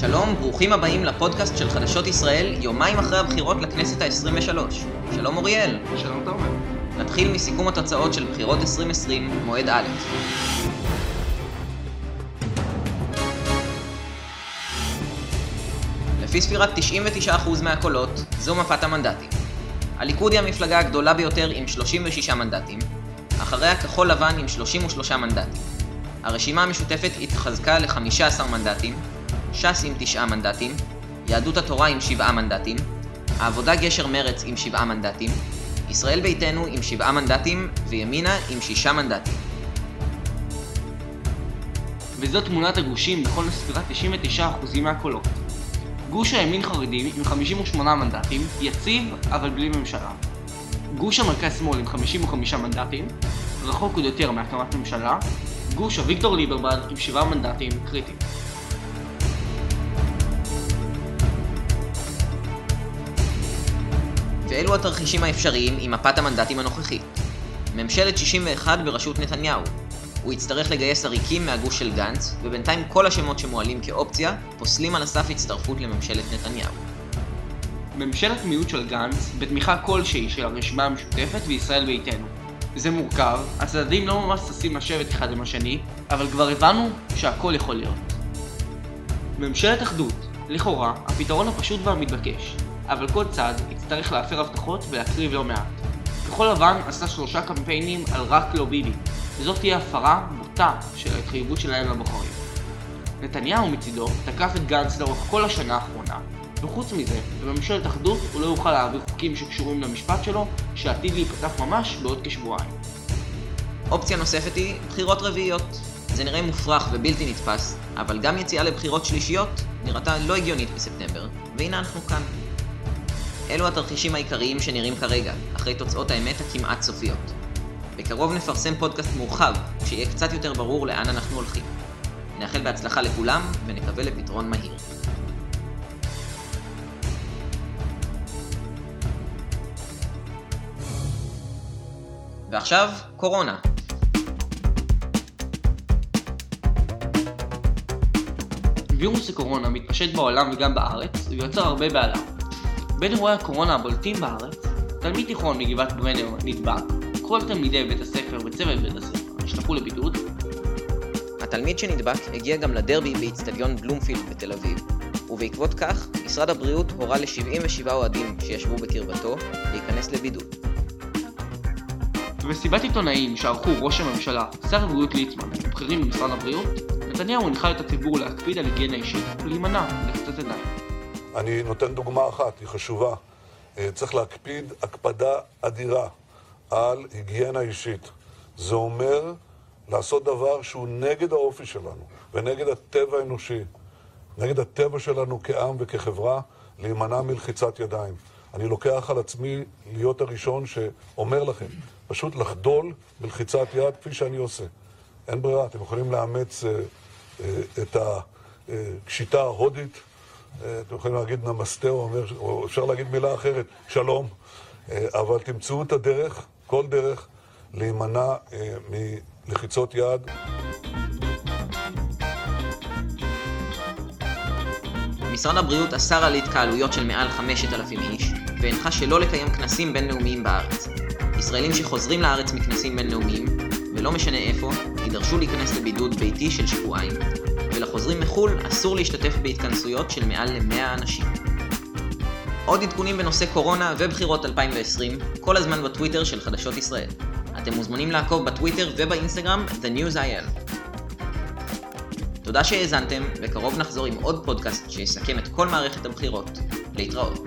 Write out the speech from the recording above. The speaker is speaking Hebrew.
שלום, ברוכים הבאים לפודקאסט של חדשות ישראל, יומיים אחרי הבחירות לכנסת ה-23. שלום אוריאל. שלום תומר. נתחיל מסיכום התוצאות של בחירות 2020, מועד א'. לפי ספירת 99% מהקולות, זו מפת המנדטים. הליכוד היא המפלגה הגדולה ביותר עם 36 מנדטים, אחריה כחול לבן עם 33 מנדטים. הרשימה המשותפת התחזקה ל-15 מנדטים, ש"ס עם 9 מנדטים, יהדות התורה עם 7 מנדטים, העבודה גשר מרץ עם 7 מנדטים, ישראל ביתנו עם 7 מנדטים וימינה עם 6 מנדטים. וזאת תמונת הגושים בכל ספירת 99% מהקולות. גוש הימין חרדים עם 58 מנדטים, יציב אבל בלי ממשלה. גוש המרכז-שמאל עם 55 מנדטים, רחוק עוד יותר מהקמת ממשלה. גוש אביגדור ליברמן עם 7 מנדטים, קריטיים. ואלו התרחישים האפשריים עם מפת המנדטים הנוכחית. ממשלת 61 בראשות נתניהו. הוא יצטרך לגייס עריקים מהגוש של גנץ, ובינתיים כל השמות שמועלים כאופציה פוסלים על הסף הצטרפות לממשלת נתניהו. ממשלת מיעוט של גנץ, בתמיכה כלשהי של הרשימה המשותפת וישראל ביתנו. זה מורכב, הצדדים לא ממש ששים לשבת אחד עם השני, אבל כבר הבנו שהכל יכול להיות. ממשלת אחדות, לכאורה, הפתרון הפשוט והמתבקש, אבל כל צד יצטרך להפר הבטחות ולהקריב לא מעט. כחול לבן עשה שלושה קמפיינים על רק לא ביבי, וזאת תהיה הפרה בוטה של ההתחייבות שלהם לבוחרים. נתניהו מצידו תקף את גנץ לאורך כל השנה האחרונה, וחוץ מזה, בממשלת אחדות הוא לא יוכל להעביר חוקים שקשורים למשפט שלו, שעתיד להיפתח ממש בעוד כשבועיים. אופציה נוספת היא בחירות רביעיות. זה נראה מופרך ובלתי נתפס, אבל גם יציאה לבחירות שלישיות נראתה לא הגיונית בספטמבר, והנה אנחנו כאן. אלו התרחישים העיקריים שנראים כרגע, אחרי תוצאות האמת הכמעט סופיות. בקרוב נפרסם פודקאסט מורחב, שיהיה קצת יותר ברור לאן אנחנו הולכים. נאחל בהצלחה לכולם, ונקווה לפתרון מהיר. ועכשיו, קורונה. וירוס הקורונה מתפשט בעולם וגם בארץ, ויוצר הרבה בהלה. בין אירועי הקורונה הבולטים בארץ, תלמיד תיכון מגבעת ברנר נדבק, כל תלמידי בית הספר וצוות בית הספר נשלחו לבידוד. התלמיד שנדבק הגיע גם לדרבי באיצטדיון בלומפילד בתל אביב, ובעקבות כך, משרד הבריאות הורה ל-77 אוהדים שישבו בקרבתו להיכנס לבידוד. במסיבת עיתונאים שערכו ראש הממשלה, שר הבריאות ליצמן ובכירים במשרד הבריאות, נתניהו הנחה את הציבור להקפיד על היגיינה אישית ולהימנע מלחצות ידיים. אני נותן דוגמה אחת, היא חשובה. אה, צריך להקפיד הקפדה אדירה על היגיינה אישית. זה אומר לעשות דבר שהוא נגד האופי שלנו ונגד הטבע האנושי, נגד הטבע שלנו כעם וכחברה, להימנע מלחיצת ידיים. אני לוקח על עצמי להיות הראשון שאומר לכם, פשוט לחדול בלחיצת יד כפי שאני עושה. אין ברירה, אתם יכולים לאמץ אה, אה, את השיטה ההודית, אה, אתם יכולים להגיד נמסטה, או, אפשר להגיד מילה אחרת, שלום, אה, אבל תמצאו את הדרך, כל דרך, להימנע אה, מלחיצות יד. משרד הבריאות אסר על התקהלויות של מעל 5,000 איש, והנחה שלא לקיים כנסים בינלאומיים בארץ. ישראלים שחוזרים לארץ מכנסים בינלאומיים, ולא משנה איפה, יידרשו להיכנס לבידוד ביתי של שבועיים, ולחוזרים מחו"ל אסור להשתתף בהתכנסויות של מעל ל-100 אנשים. עוד עדכונים בנושא קורונה ובחירות 2020, כל הזמן בטוויטר של חדשות ישראל. אתם מוזמנים לעקוב בטוויטר ובאינסטגרם The News IL. תודה שהאזנתם, וקרוב נחזור עם עוד פודקאסט שיסכם את כל מערכת הבחירות. להתראות.